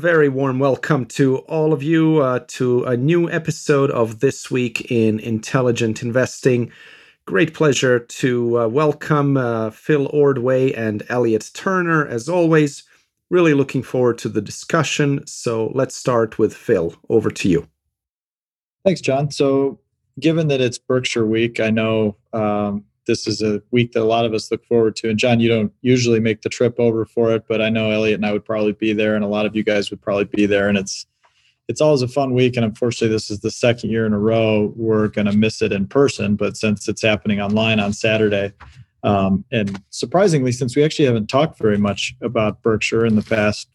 Very warm welcome to all of you uh, to a new episode of This Week in Intelligent Investing. Great pleasure to uh, welcome uh, Phil Ordway and Elliot Turner, as always. Really looking forward to the discussion. So let's start with Phil. Over to you. Thanks, John. So, given that it's Berkshire Week, I know um, this is a week that a lot of us look forward to. And John, you don't usually make the trip over for it, but I know Elliot and I would probably be there, and a lot of you guys would probably be there. And it's it's always a fun week. And unfortunately, this is the second year in a row we're going to miss it in person. But since it's happening online on Saturday, um, and surprisingly, since we actually haven't talked very much about Berkshire in the past,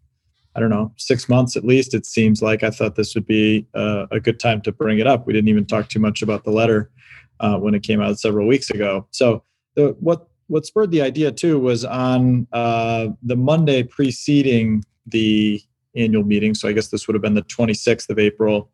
I don't know, six months at least, it seems like I thought this would be a, a good time to bring it up. We didn't even talk too much about the letter uh, when it came out several weeks ago. So the, what what spurred the idea too was on uh, the Monday preceding the annual meeting. So I guess this would have been the 26th of April.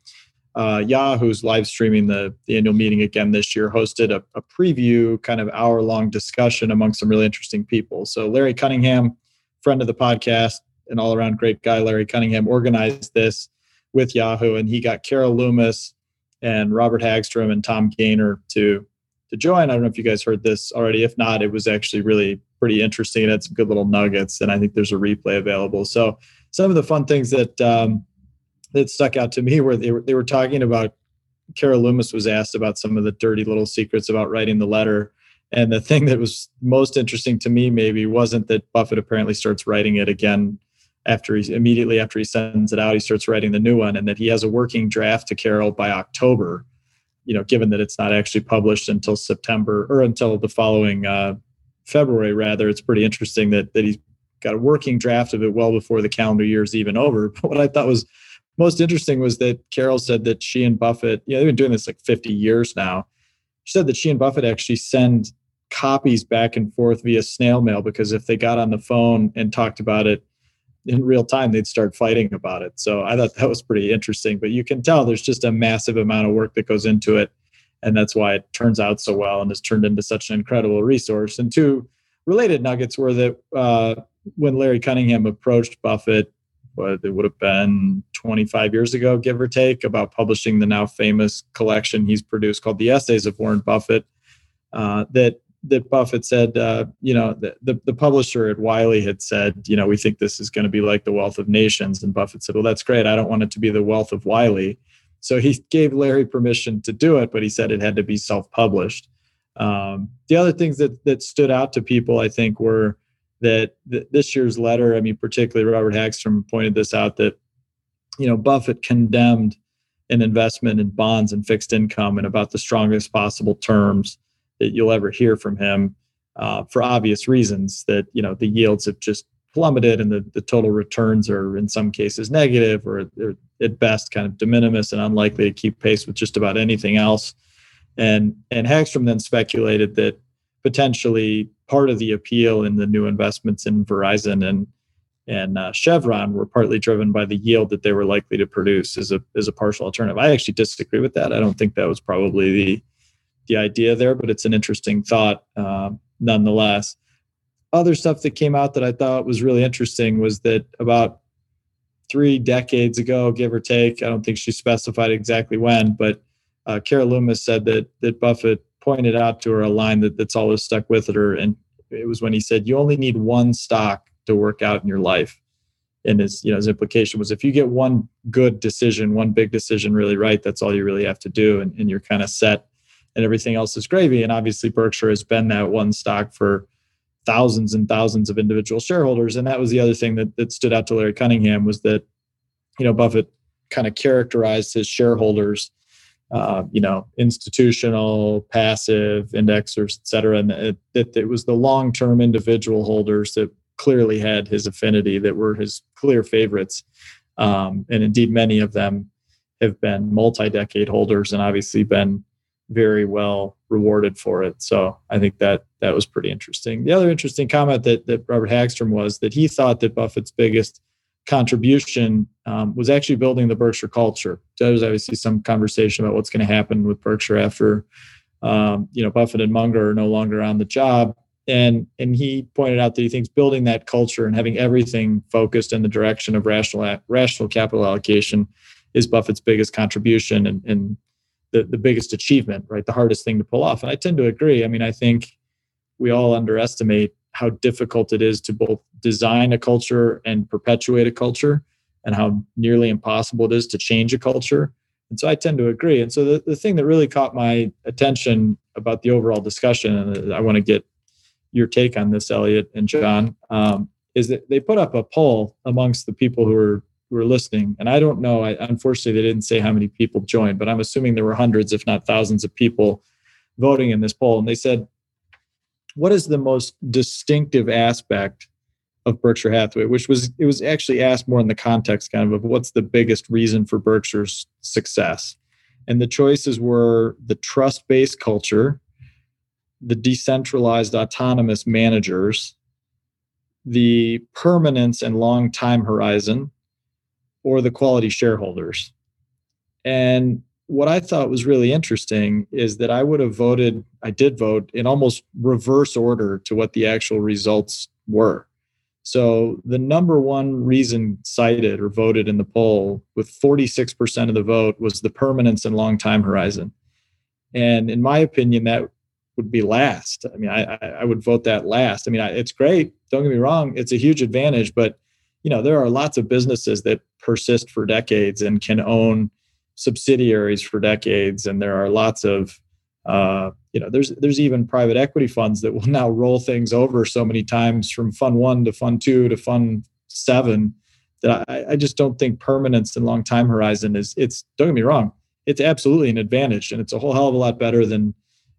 Uh, Yahoo's live streaming the, the annual meeting again this year, hosted a, a preview, kind of hour long discussion among some really interesting people. So Larry Cunningham, friend of the podcast, an all around great guy, Larry Cunningham, organized this with Yahoo, and he got Carol Loomis, and Robert Hagstrom and Tom Gaynor to to join. I don't know if you guys heard this already. If not, it was actually really pretty interesting. It had some good little nuggets, and I think there's a replay available. So some of the fun things that um, that stuck out to me were they were they were talking about. Carol Loomis was asked about some of the dirty little secrets about writing the letter. And the thing that was most interesting to me maybe wasn't that Buffett apparently starts writing it again after he immediately after he sends it out, he starts writing the new one, and that he has a working draft to Carol by October. You know, given that it's not actually published until September or until the following uh, February, rather, it's pretty interesting that that he's got a working draft of it well before the calendar year is even over. But what I thought was most interesting was that Carol said that she and Buffett, yeah, they've been doing this like 50 years now. She said that she and Buffett actually send copies back and forth via snail mail because if they got on the phone and talked about it in real time they'd start fighting about it. So i thought that was pretty interesting but you can tell there's just a massive amount of work that goes into it. And that's why it turns out so well and has turned into such an incredible resource. And two related nuggets were that uh, when larry cunningham approached buffett what it would have been 25 years ago give or take about publishing the now famous collection he's produced called the essays of warren buffett uh, that that Buffett said, uh, you know, the, the, the publisher at Wiley had said, you know, we think this is going to be like the Wealth of Nations, and Buffett said, well, that's great. I don't want it to be the Wealth of Wiley. So he gave Larry permission to do it, but he said it had to be self-published. Um, the other things that that stood out to people, I think, were that th- this year's letter. I mean, particularly Robert Hagstrom pointed this out that you know Buffett condemned an investment in bonds and fixed income in about the strongest possible terms that you'll ever hear from him uh, for obvious reasons that you know the yields have just plummeted and the, the total returns are in some cases negative or they're at best kind of de minimis and unlikely to keep pace with just about anything else. And and hagstrom then speculated that potentially part of the appeal in the new investments in verizon and and uh, chevron were partly driven by the yield that they were likely to produce as a as a partial alternative. I actually disagree with that. I don't think that was probably the the idea there, but it's an interesting thought uh, nonetheless. Other stuff that came out that I thought was really interesting was that about three decades ago, give or take, I don't think she specified exactly when, but uh, Carol Loomis said that that Buffett pointed out to her a line that that's always stuck with her, and it was when he said, "You only need one stock to work out in your life." And his, you know, his implication was if you get one good decision, one big decision really right, that's all you really have to do, and, and you're kind of set and everything else is gravy. And obviously, Berkshire has been that one stock for thousands and thousands of individual shareholders. And that was the other thing that, that stood out to Larry Cunningham was that, you know, Buffett kind of characterized his shareholders, uh, you know, institutional, passive, indexers, et cetera, and it, that it was the long term individual holders that clearly had his affinity, that were his clear favorites. Um, and indeed, many of them have been multi-decade holders and obviously been very well rewarded for it. So I think that that was pretty interesting. The other interesting comment that, that Robert Hagstrom was that he thought that Buffett's biggest contribution um, was actually building the Berkshire culture. There was obviously some conversation about what's going to happen with Berkshire after um, you know Buffett and Munger are no longer on the job. And and he pointed out that he thinks building that culture and having everything focused in the direction of rational rational capital allocation is Buffett's biggest contribution and, and the, the biggest achievement, right? The hardest thing to pull off. And I tend to agree. I mean, I think we all underestimate how difficult it is to both design a culture and perpetuate a culture and how nearly impossible it is to change a culture. And so I tend to agree. And so the, the thing that really caught my attention about the overall discussion, and I want to get your take on this, Elliot and John, um, is that they put up a poll amongst the people who who were listening. And I don't know, I, unfortunately, they didn't say how many people joined, but I'm assuming there were hundreds, if not thousands, of people voting in this poll. And they said, what is the most distinctive aspect of Berkshire Hathaway, which was it was actually asked more in the context kind of of what's the biggest reason for Berkshire's success. And the choices were the trust-based culture, the decentralized autonomous managers, the permanence and long time horizon, or the quality shareholders. And what I thought was really interesting is that I would have voted, I did vote in almost reverse order to what the actual results were. So the number one reason cited or voted in the poll with 46% of the vote was the permanence and long time horizon. And in my opinion, that would be last. I mean, I, I would vote that last. I mean, I, it's great. Don't get me wrong. It's a huge advantage, but you know, there are lots of businesses that persist for decades and can own subsidiaries for decades. And there are lots of, uh, you know, there's there's even private equity funds that will now roll things over so many times from fund one to fund two to fund seven that I, I just don't think permanence and long time horizon is it's don't get me wrong, it's absolutely an advantage and it's a whole hell of a lot better than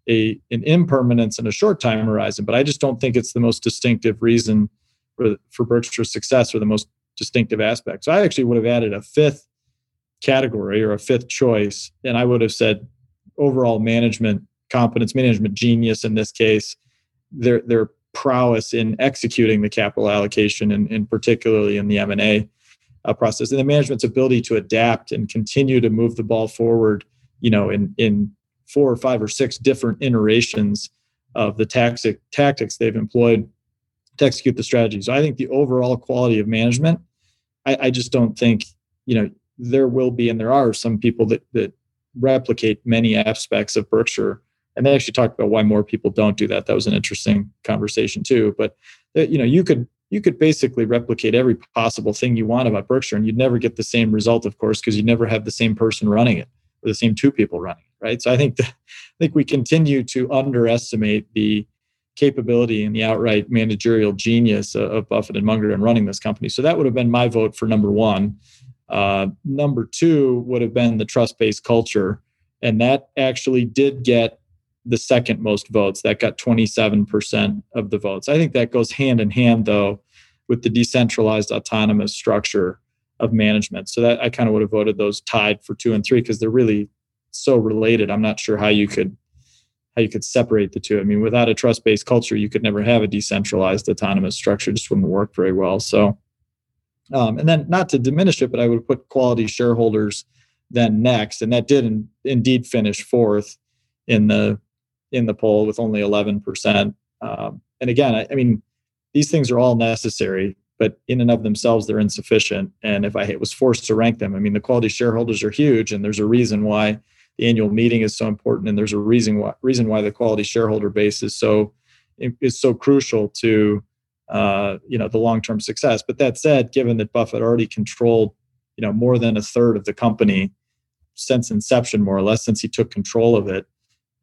a an impermanence and a short time horizon. But I just don't think it's the most distinctive reason for, for Berkshire's success or the most distinctive aspects. So I actually would have added a fifth category or a fifth choice, and I would have said overall management competence, management genius in this case, their their prowess in executing the capital allocation and, and particularly in the M&A uh, process and the management's ability to adapt and continue to move the ball forward, you know, in in four or five or six different iterations of the tactic, tactics they've employed to execute the strategy. So I think the overall quality of management, I, I just don't think, you know, there will be and there are some people that that replicate many aspects of Berkshire. And they actually talked about why more people don't do that. That was an interesting conversation too. But uh, you know, you could you could basically replicate every possible thing you want about Berkshire, and you'd never get the same result, of course, because you never have the same person running it or the same two people running it, right? So I think that, I think we continue to underestimate the capability and the outright managerial genius of Buffett and Munger in running this company. So that would have been my vote for number one. Uh, number two would have been the trust based culture. And that actually did get the second most votes. That got 27% of the votes. I think that goes hand in hand, though, with the decentralized autonomous structure of management. So that I kind of would have voted those tied for two and three because they're really so related. I'm not sure how you could how you could separate the two. I mean, without a trust based culture, you could never have a decentralized autonomous structure. It just wouldn't work very well. So, um, and then not to diminish it, but I would put quality shareholders then next, and that did in, indeed finish fourth in the in the poll with only 11 percent. Um, and again, I, I mean, these things are all necessary, but in and of themselves, they're insufficient. And if I was forced to rank them, I mean, the quality shareholders are huge, and there's a reason why the annual meeting is so important and there's a reason why reason why the quality shareholder base is so is so crucial to uh, you know the long-term success. But that said given that buffett already controlled you know more than a third of the company since inception more or less since he took control of it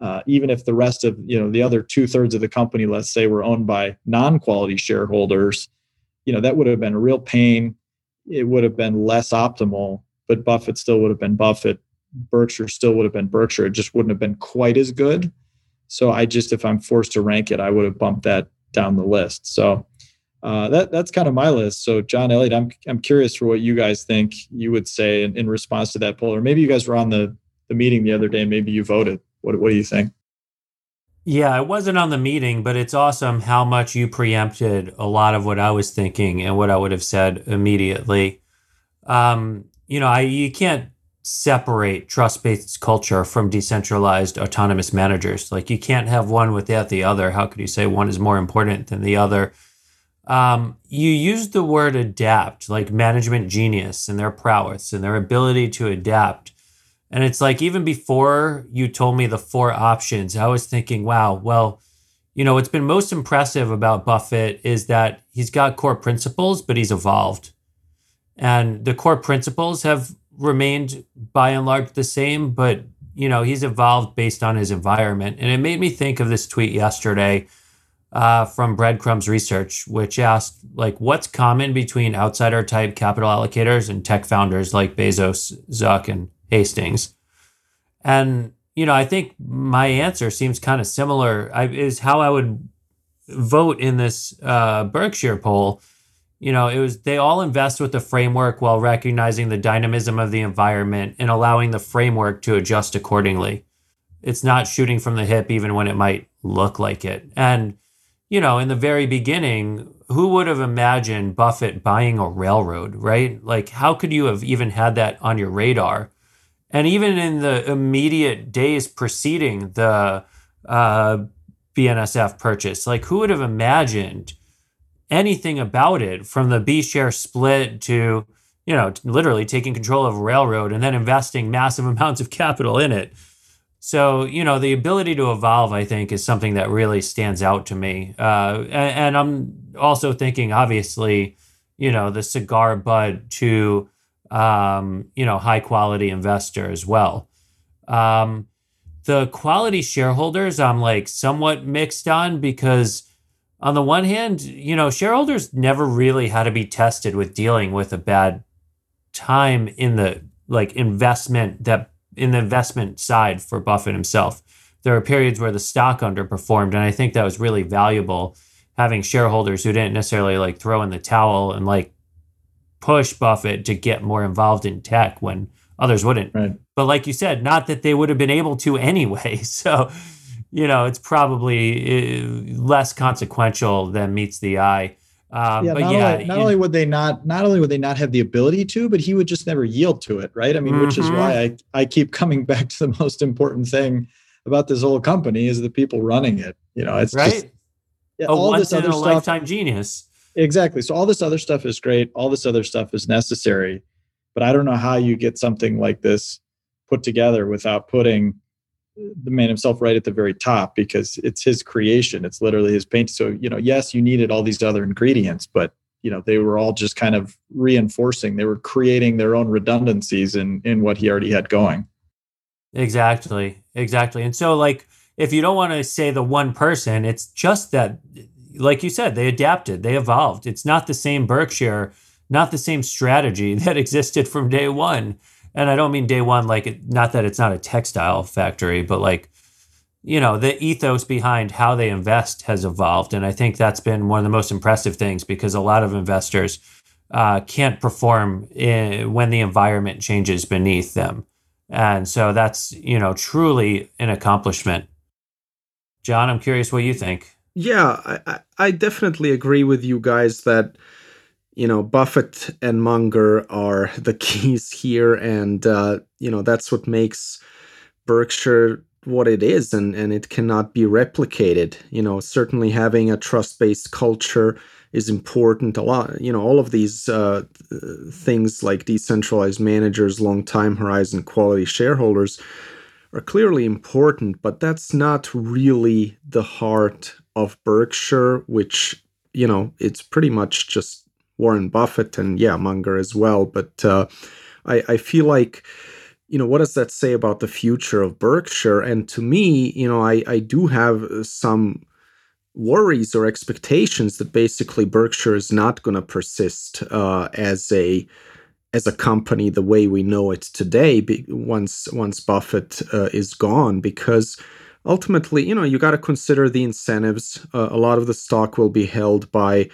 uh, even if the rest of you know the other two-thirds of the company let's say were owned by non-quality shareholders you know that would have been a real pain. It would have been less optimal but buffett still would have been buffett Berkshire still would have been Berkshire. It just wouldn't have been quite as good. So I just, if I'm forced to rank it, I would have bumped that down the list. So uh, that that's kind of my list. So, John Elliot, I'm I'm curious for what you guys think you would say in, in response to that poll, or maybe you guys were on the the meeting the other day, maybe you voted. What what do you think? Yeah, I wasn't on the meeting, but it's awesome how much you preempted a lot of what I was thinking and what I would have said immediately. Um, you know, I you can't separate trust-based culture from decentralized autonomous managers. Like you can't have one without the other. How could you say one is more important than the other? Um, you used the word adapt, like management genius and their prowess and their ability to adapt. And it's like, even before you told me the four options, I was thinking, wow, well, you know, what's been most impressive about Buffett is that he's got core principles, but he's evolved. And the core principles have remained by and large the same, but, you know, he's evolved based on his environment. And it made me think of this tweet yesterday uh, from Breadcrumbs Research, which asked, like, what's common between outsider type capital allocators and tech founders like Bezos, Zuck, and Hastings? And, you know, I think my answer seems kind of similar, I, is how I would vote in this uh, Berkshire poll. You know, it was they all invest with the framework while recognizing the dynamism of the environment and allowing the framework to adjust accordingly. It's not shooting from the hip, even when it might look like it. And you know, in the very beginning, who would have imagined Buffett buying a railroad, right? Like, how could you have even had that on your radar? And even in the immediate days preceding the uh, BNSF purchase, like, who would have imagined anything about it from the B share split to, you know, literally taking control of a railroad and then investing massive amounts of capital in it? So, you know, the ability to evolve, I think, is something that really stands out to me. Uh, and, and, I'm also thinking, obviously, you know, the cigar butt to, um, you know, high quality investor as well. Um, the quality shareholders, I'm like somewhat mixed on because, on the one hand, you know, shareholders never really had to be tested with dealing with a bad time in the like investment that in the investment side for Buffett himself. There were periods where the stock underperformed, and I think that was really valuable having shareholders who didn't necessarily like throw in the towel and like push Buffett to get more involved in tech when others wouldn't. Right. But like you said, not that they would have been able to anyway. So, you know, it's probably uh, less consequential than meets the eye. Um, yeah, but not, yeah, only, not only would they not not only would they not have the ability to, but he would just never yield to it, right? I mean, mm-hmm. which is mm-hmm. why I, I keep coming back to the most important thing about this whole company is the people running it. You know, it's right. Just, yeah, a all this a stuff, lifetime genius. Exactly. So all this other stuff is great. All this other stuff is necessary, but I don't know how you get something like this put together without putting the man himself right at the very top because it's his creation. It's literally his paint. So, you know, yes, you needed all these other ingredients, but you know, they were all just kind of reinforcing. They were creating their own redundancies in in what he already had going. Exactly. Exactly. And so like if you don't want to say the one person, it's just that like you said, they adapted, they evolved. It's not the same Berkshire, not the same strategy that existed from day one and I don't mean day one like not that it's not a textile factory, but like you know the ethos behind how they invest has evolved, and I think that's been one of the most impressive things because a lot of investors uh, can't perform in, when the environment changes beneath them, and so that's you know truly an accomplishment. John, I'm curious what you think. Yeah, I, I definitely agree with you guys that you know Buffett and Munger are the keys here, and uh, you know that's what makes Berkshire what it is, and and it cannot be replicated. You know, certainly having a trust based culture is important. A lot, you know, all of these uh, things like decentralized managers, long time horizon, quality shareholders are clearly important, but that's not really the heart of Berkshire, which you know it's pretty much just Warren Buffett and yeah, Munger as well. But uh, I, I feel like you know what does that say about the future of Berkshire? And to me, you know, I I do have some worries or expectations that basically Berkshire is not going to persist uh, as a as a company the way we know it today once once Buffett uh, is gone because ultimately you know you got to consider the incentives uh, a lot of the stock will be held by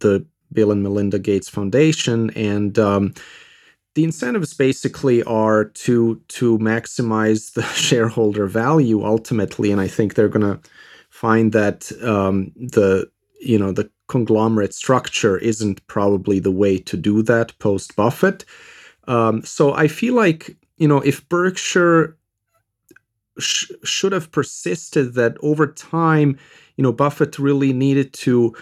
the Bill and Melinda Gates Foundation, and um, the incentives basically are to to maximize the shareholder value ultimately, and I think they're going to find that um, the you know the conglomerate structure isn't probably the way to do that post Buffett. Um, so I feel like you know if Berkshire sh- should have persisted that over time, you know Buffett really needed to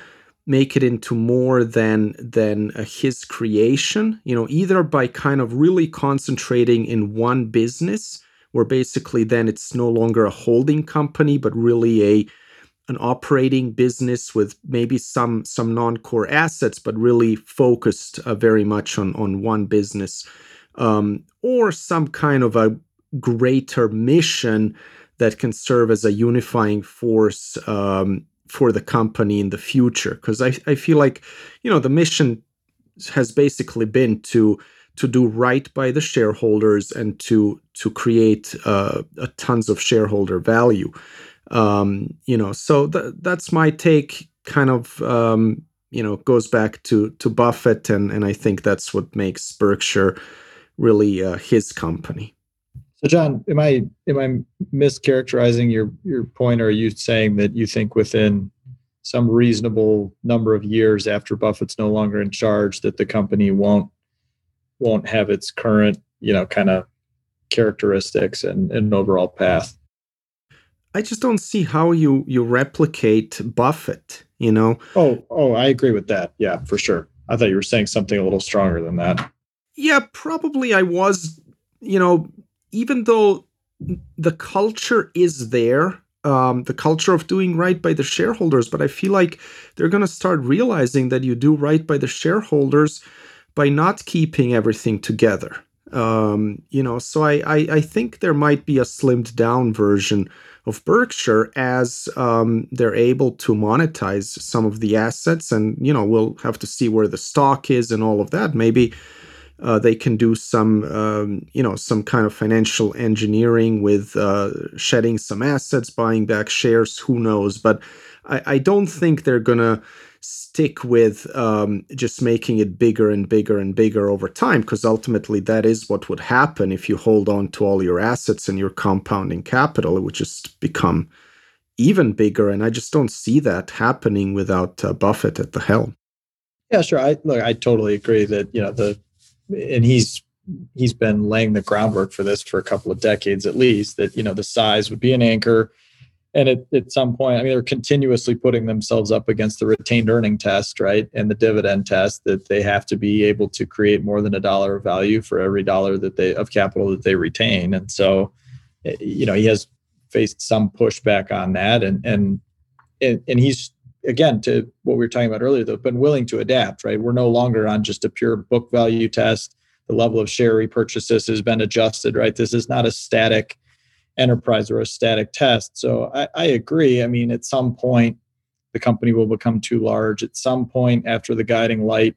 make it into more than than his creation you know either by kind of really concentrating in one business where basically then it's no longer a holding company but really a an operating business with maybe some some non-core assets but really focused uh, very much on on one business. Um, or some kind of a greater mission that can serve as a unifying force um, for the company in the future because I, I feel like you know the mission has basically been to to do right by the shareholders and to to create uh, tons of shareholder value. Um, you know so th- that's my take kind of um, you know goes back to to buffett and and i think that's what makes berkshire really uh, his company so, John, am I am I mischaracterizing your your point, or are you saying that you think within some reasonable number of years after Buffett's no longer in charge, that the company won't won't have its current, you know, kind of characteristics and, and overall path? I just don't see how you you replicate Buffett. You know? Oh, oh, I agree with that. Yeah, for sure. I thought you were saying something a little stronger than that. Yeah, probably I was. You know, even though the culture is there, um, the culture of doing right by the shareholders, but I feel like they're going to start realizing that you do right by the shareholders by not keeping everything together. Um, you know, so I, I, I think there might be a slimmed down version of Berkshire as um, they're able to monetize some of the assets, and you know we'll have to see where the stock is and all of that. Maybe uh, they can do some, um, you know, some kind of financial engineering with uh, shedding some assets, buying back shares. Who knows? But I, I don't think they're gonna stick with um, just making it bigger and bigger and bigger over time, because ultimately that is what would happen if you hold on to all your assets and your compounding capital. It would just become even bigger, and I just don't see that happening without uh, Buffett at the helm. Yeah, sure. I look. I totally agree that you know the and he's he's been laying the groundwork for this for a couple of decades at least that you know the size would be an anchor. And at, at some point i mean they're continuously putting themselves up against the retained earning test right and the dividend test that they have to be able to create more than a dollar of value for every dollar that they of capital that they retain. And so eh, you know he has faced some pushback on that. And and and, and he's again to what we were talking about earlier though been willing to adapt right? We're no longer on just a pure book value test. The level of share repurchases has been adjusted right? This is not a static enterprise or a static test. So I, I agree. I mean at some point the company will become too large. At some point after the guiding light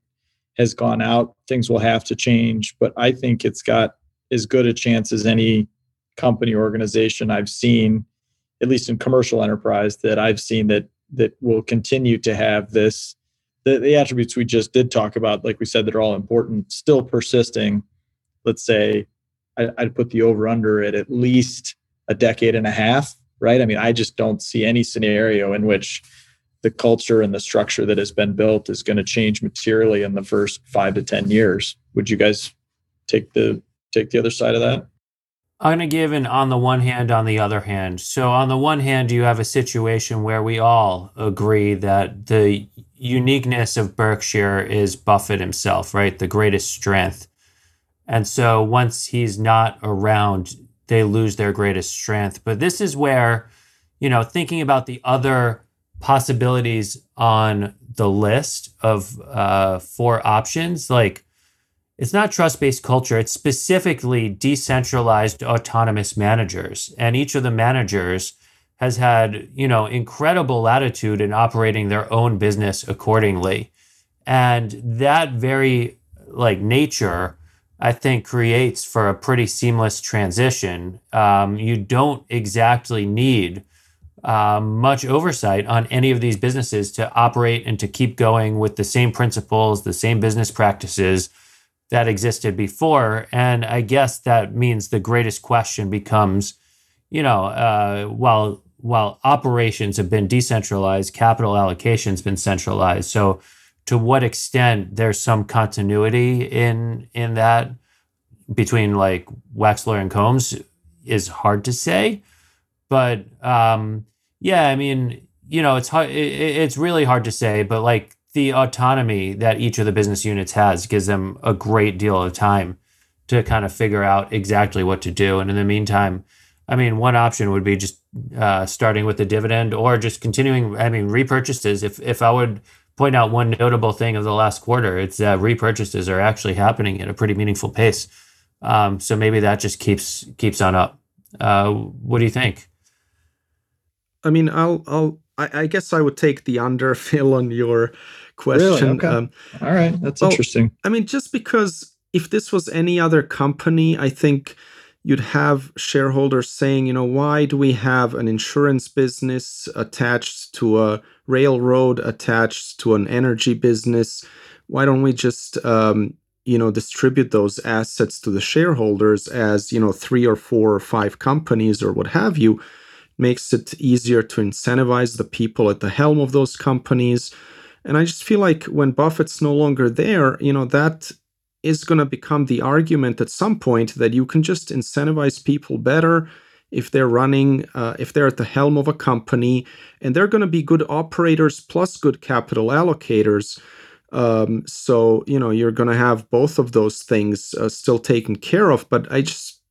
has gone out things will have to change. But i think it's got as good a chance as any company organization i've seen at least in commercial enterprise that i've seen that that will continue to have this. The, the attributes we just did talk about like we said that are all important still persisting. Let's say I, i'd put the over under at at least a decade and a half right? I mean i just don't see any scenario in which the culture and the structure that has been built is going to change materially in the first five to ten years. Would you guys take the take the other side of that I'm going to give an on the one hand, on the other hand. So, on the one hand, you have a situation where we all agree that the uniqueness of Berkshire is Buffett himself, right? The greatest strength. And so, once he's not around, they lose their greatest strength. But this is where, you know, thinking about the other possibilities on the list of uh, four options, like it's not trust based culture, it's specifically decentralized autonomous managers. And each of the managers has had, you know, incredible latitude in operating their own business accordingly. And that very like nature, I think, creates for a pretty seamless transition. Um, you don't exactly need uh, much oversight on any of these businesses to operate and to keep going with the same principles, the same business practices that existed before. And I guess that means the greatest question becomes, you know, uh, while while operations have been decentralized, capital allocation's been centralized. So, to what extent there's some continuity in in that between like Weschler and Combs is hard to say, but um, yeah, I mean, you know, it's hard. It, it's really hard to say, but like the autonomy that each of the business units has gives them a great deal of time to kind of figure out exactly what to do. And in the meantime, I mean, one option would be just uh, starting with the dividend or just continuing. I mean, repurchases. If if I would point out one notable thing of the last quarter, it's that repurchases are actually happening at a pretty meaningful pace. Um, so maybe that just keeps keeps on up. Uh, what do you think? I mean, I'll, I'll, I, I guess I would take the under on your question. Really? Okay. Um, All right, that's well, interesting. I mean, just because if this was any other company, I think you'd have shareholders saying, you know, why do we have an insurance business attached to a railroad, attached to an energy business? Why don't we just, um, you know, distribute those assets to the shareholders as, you know, three or four or five companies or what have you? makes it easier to incentivize the people at the helm of those companies. And I just feel like when Buffett's no longer there, you know, that is going to become the argument at some point that you can just incentivize people better if they're running, uh, if they're at the helm of a company, and they're going to be good operators plus good capital allocators. Um, so, you know, you're going to have both of those things uh, still taken care of. But I just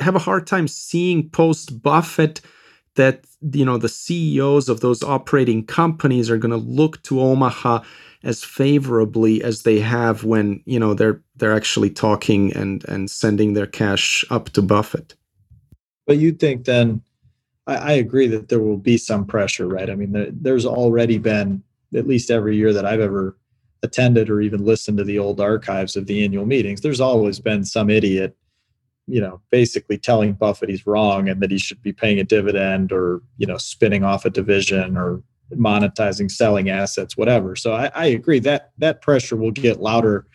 have a hard time seeing post Buffett that you know the CEOs of those operating companies are going to look to Omaha as favorably as they have when you know they're they're actually talking and and sending their cash up to Buffett. But you think then? I, I agree that there will be some pressure, right? I mean, there, there's already been at least every year that I've ever attended or even listened to the old archives of the annual meetings. There's always been some idiot you know, basically telling Buffett he's wrong and that he should be paying a dividend or, you know, spinning off a division or monetizing, selling assets, whatever. So I, I agree that that pressure will get louder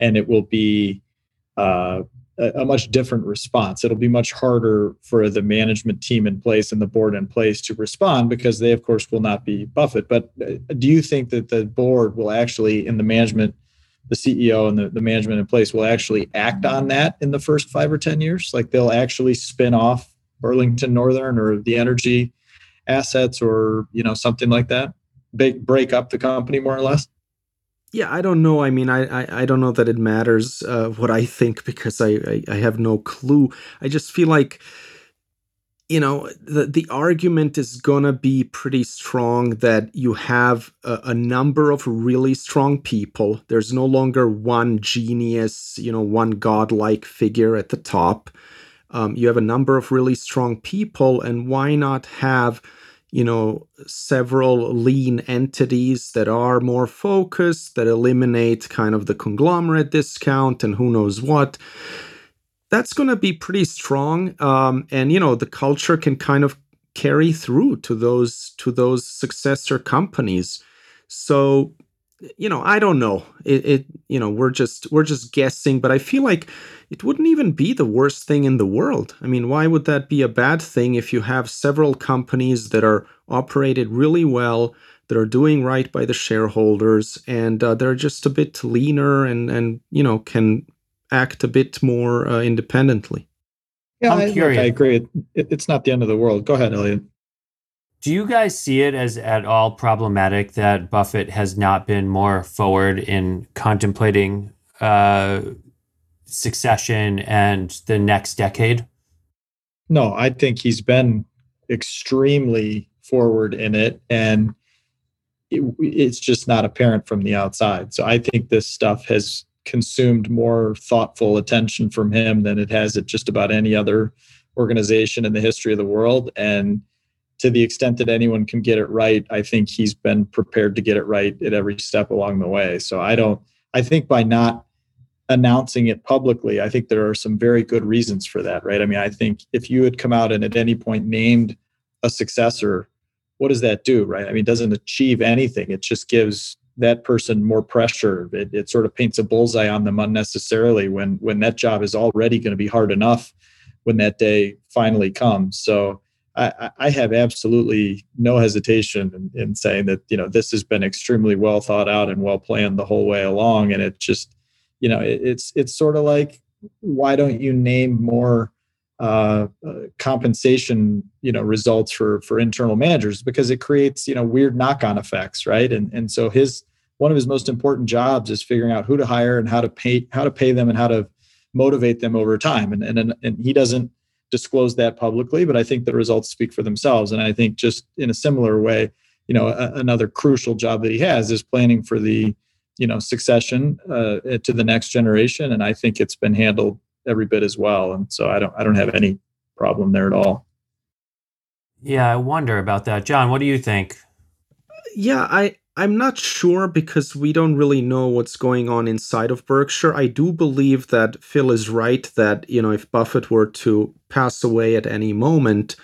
and it will be uh, a, a, much different response. It'll be much harder for the management team in place and the board in place to respond because they, of course, will not be Buffett. But uh, do you think that the board will actually, in the management, the CEO and the, the management in place will actually act on that in the first five or 10 years? Like they'll actually spin off Burlington Northern or the energy assets or, you know, something like that? Big break up the company more or less? Yeah, I don't know. I mean, I I, I don't know that it matters uh, what I think because I, I I have no clue. I just feel like you know the the argument is gonna be pretty strong that you have a, a, number of really strong people. There's no longer one genius you know one godlike figure at the top. Um, you have a number of really strong people and why not have you know several lean entities that are more focused that eliminate kind of the conglomerate discount and who knows what that's going to be pretty strong um, and you know the culture can kind of carry through to those to those successor companies. So you know i don't know. It, it you know we're just we're just guessing but i feel like it wouldn't even be the worst thing in the world. I mean why would that be a bad thing if you have several companies that are operated really well that are doing right by the shareholders and uh, they're just a bit leaner and and you know can act a bit more uh, independently. Yeah, I'm I, curious. I agree. It, it's not the end of the world. Go ahead, Elliot. Do you guys see it as at all problematic that Buffett has not been more forward in contemplating uh, succession and the next decade? No, I think he's been extremely forward in it, and it, it's just not apparent from the outside. So I think this stuff has consumed more thoughtful attention from him than it has at just about any other organization in the history of the world. And to the extent that anyone can get it right, I think he's been prepared to get it right at every step along the way. So I don't, I think by not announcing it publicly, I think there are some very good reasons for that, right? I mean, I think if you had come out and at any point named a successor what does that do, right? I mean, it doesn't achieve anything. It just gives that person more pressure. It, it sort of paints a bullseye on them unnecessarily when when that job is already going to be hard enough when that day finally comes. So I, I have absolutely no hesitation in, in, saying that you know this has been extremely well thought out and well planned the whole way along, and it just you know it, it's it's sort of like why don't you name more uh, compensation you know results for for internal managers because it creates you know weird knock-on effects right? And and so his one of his most important jobs is figuring out who to hire and how to pay how to pay them and how to motivate them over time. And and and he doesn't disclose that publicly but i think the results speak for themselves. And i think just in a similar way you know a, another crucial job that he has is planning for the you know succession uh, to the next generation. And i think it's been handled every bit as well. And so I don't I don't have any problem there at all. Yeah, I wonder about that. John, what do you think? Yeah, I I'm not sure because we don't really know what's going on inside of Berkshire. I do believe that Phil is right that, you know, if Buffett were to pass away at any moment,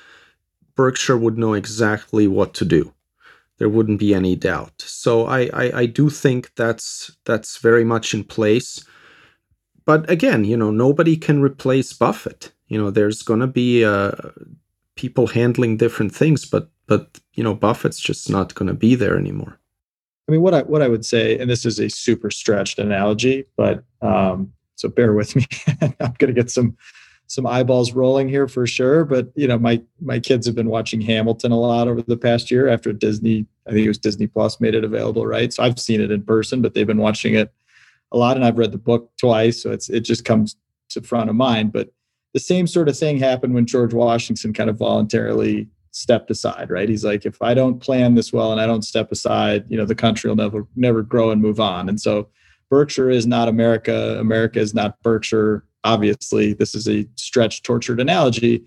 Berkshire would know exactly what to do. There wouldn't be any doubt. So I, I, I do think that's that's very much in place but again, you know, nobody can replace Buffett. You know, there's going to be uh, people handling different things, but but you know, Buffett's just not going to be there anymore. I mean, what I what I would say, and this is a super stretched analogy, but um, so bear with me. I'm going to get some some eyeballs rolling here for sure. But you know, my my kids have been watching Hamilton a lot over the past year after Disney. I think it was Disney Plus made it available, right? So I've seen it in person, but they've been watching it a lot, and I've read the book twice, so it's it just comes to front of mind. But the same sort of thing happened when George Washington kind of voluntarily stepped aside, right? He's like, if I don't plan this well and I don't step aside, you know, the country will never never grow and move on. And so Berkshire is not America. America is not Berkshire. Obviously, this is a stretched, tortured analogy,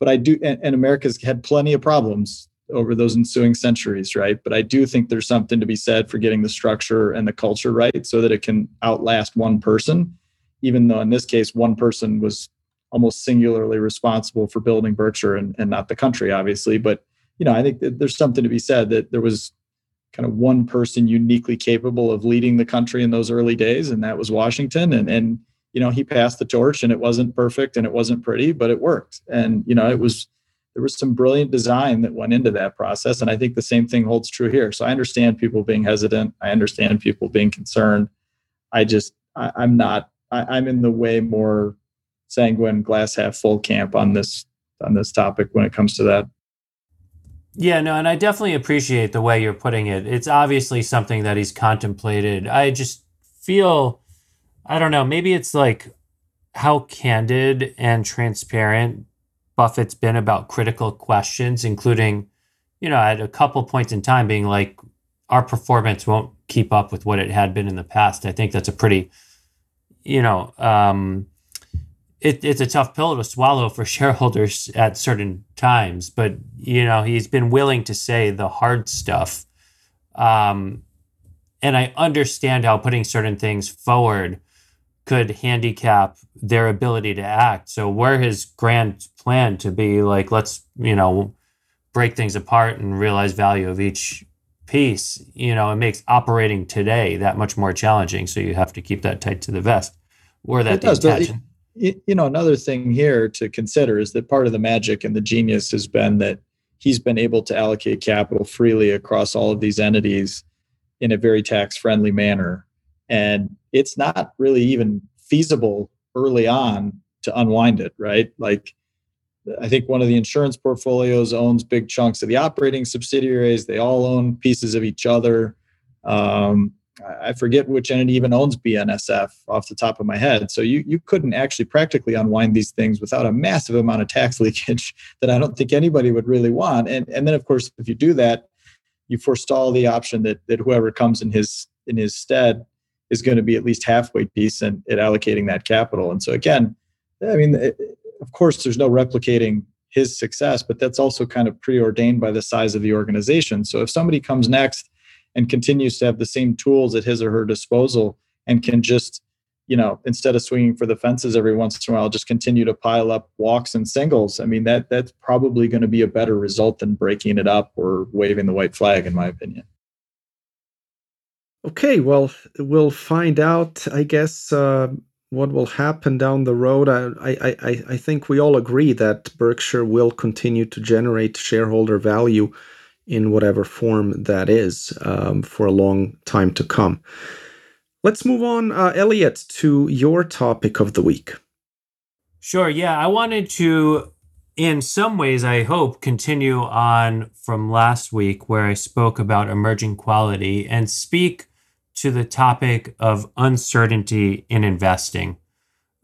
but I do, and, and America's had plenty of problems over those ensuing centuries, right? But I do think there's something to be said for getting the structure and the culture right so that it can outlast one person, even though in this case, one person was almost singularly responsible for building Berkshire and, and not the country, obviously. But, you know, I think there's something to be said that there was kind of one person uniquely capable of leading the country in those early days, and that was Washington. And, and, you know, he passed the torch and it wasn't perfect and it wasn't pretty, but it worked. And, you know, it was, there was some brilliant design that went into that process. And I think the same thing holds true here. So I understand people being hesitant. I understand people being concerned. I just, I, am not, I, I'm in the way more sanguine glass half full camp on this, on this topic when it comes to that. Yeah, no, and I definitely appreciate the way you're putting it. It's obviously something that he's contemplated. I just feel, I don't know, maybe it's like how candid and transparent Buffett's been about critical questions, including, you know, at a couple points in time being like, our performance won't keep up with what it had been in the past. I think that's a pretty, you know, um, it, it's a tough pill to swallow for shareholders at certain times, but you know he's been willing to say the hard stuff, um, and I understand how putting certain things forward could handicap their ability to act. So where his grand plan to be like, let's, you know, break things apart and realize value of each piece, you know, it makes operating today that much more challenging. So you have to keep that tight to the vest. Or that does, intention. You know, another thing here to consider is that part of the magic and the genius has been that he's been able to allocate capital freely across all of these entities in a very tax friendly manner and it's not really even feasible early on to unwind it right? Like i think one of the insurance portfolios owns big chunks of the operating subsidiaries. They all own pieces of each other. Um, i forget which entity even owns bnsf off the top of my head. So you, you couldn't actually practically unwind these things without a massive amount of tax leakage that i don't think anybody would really want. And, and then of course if you do that you forestall the option that, that whoever comes in his in his stead is going to be at least halfway decent at allocating that capital. And so again, I mean, it, of course, there's no replicating his success, but that's also kind of preordained by the size of the organization. So if somebody comes next and continues to have the same tools at his or her disposal and can just you know, instead of swinging for the fences every once in a while, just continue to pile up walks and singles. I mean, that that's probably going to be a better result than breaking it up or waving the white flag, in my opinion. Okay, well, we'll find out, I guess, uh, what will happen down the road. I, I, I, I think we all agree that Berkshire will continue to generate shareholder value in whatever form that is um, for a long time to come. Let's move on, uh, Elliot, to your topic of the week. Sure. Yeah, I wanted to, in some ways, I hope, continue on from last week where I spoke about emerging quality and speak to the topic of uncertainty in investing.